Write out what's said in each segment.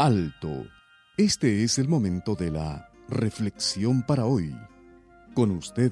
Alto. Este es el momento de la reflexión para hoy. Con usted,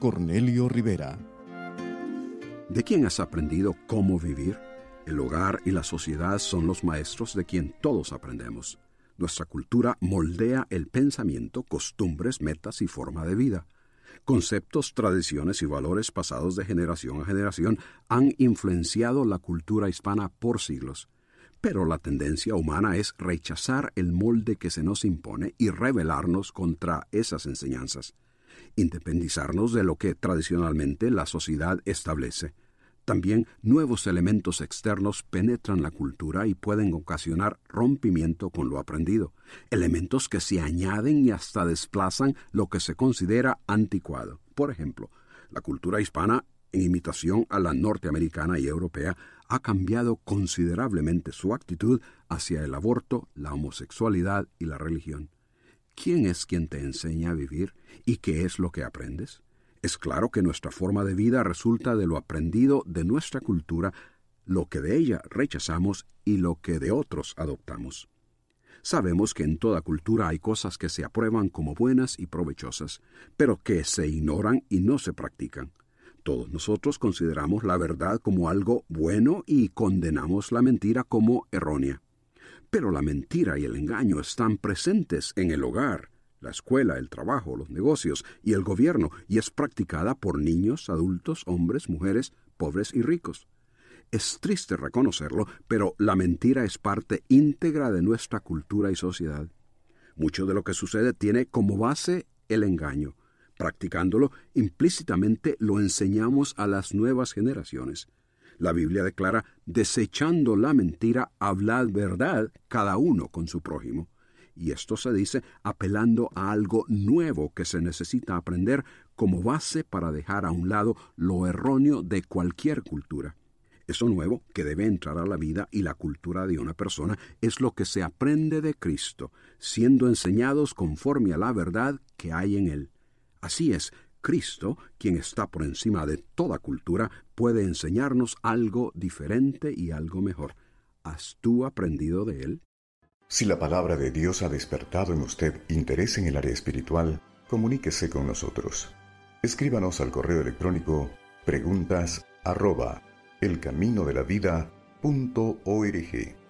Cornelio Rivera. ¿De quién has aprendido cómo vivir? El hogar y la sociedad son los maestros de quien todos aprendemos. Nuestra cultura moldea el pensamiento, costumbres, metas y forma de vida. Conceptos, tradiciones y valores pasados de generación a generación han influenciado la cultura hispana por siglos. Pero la tendencia humana es rechazar el molde que se nos impone y rebelarnos contra esas enseñanzas, independizarnos de lo que tradicionalmente la sociedad establece. También nuevos elementos externos penetran la cultura y pueden ocasionar rompimiento con lo aprendido, elementos que se añaden y hasta desplazan lo que se considera anticuado. Por ejemplo, la cultura hispana, en imitación a la norteamericana y europea, ha cambiado considerablemente su actitud hacia el aborto, la homosexualidad y la religión. ¿Quién es quien te enseña a vivir y qué es lo que aprendes? Es claro que nuestra forma de vida resulta de lo aprendido de nuestra cultura, lo que de ella rechazamos y lo que de otros adoptamos. Sabemos que en toda cultura hay cosas que se aprueban como buenas y provechosas, pero que se ignoran y no se practican. Todos nosotros consideramos la verdad como algo bueno y condenamos la mentira como errónea. Pero la mentira y el engaño están presentes en el hogar, la escuela, el trabajo, los negocios y el gobierno, y es practicada por niños, adultos, hombres, mujeres, pobres y ricos. Es triste reconocerlo, pero la mentira es parte íntegra de nuestra cultura y sociedad. Mucho de lo que sucede tiene como base el engaño. Practicándolo, implícitamente lo enseñamos a las nuevas generaciones. La Biblia declara, desechando la mentira, hablad verdad cada uno con su prójimo. Y esto se dice apelando a algo nuevo que se necesita aprender como base para dejar a un lado lo erróneo de cualquier cultura. Eso nuevo que debe entrar a la vida y la cultura de una persona es lo que se aprende de Cristo, siendo enseñados conforme a la verdad que hay en Él. Así es, Cristo, quien está por encima de toda cultura, puede enseñarnos algo diferente y algo mejor. ¿Has tú aprendido de Él? Si la palabra de Dios ha despertado en usted interés en el área espiritual, comuníquese con nosotros. Escríbanos al correo electrónico preguntas arroba elcaminodelavida.org.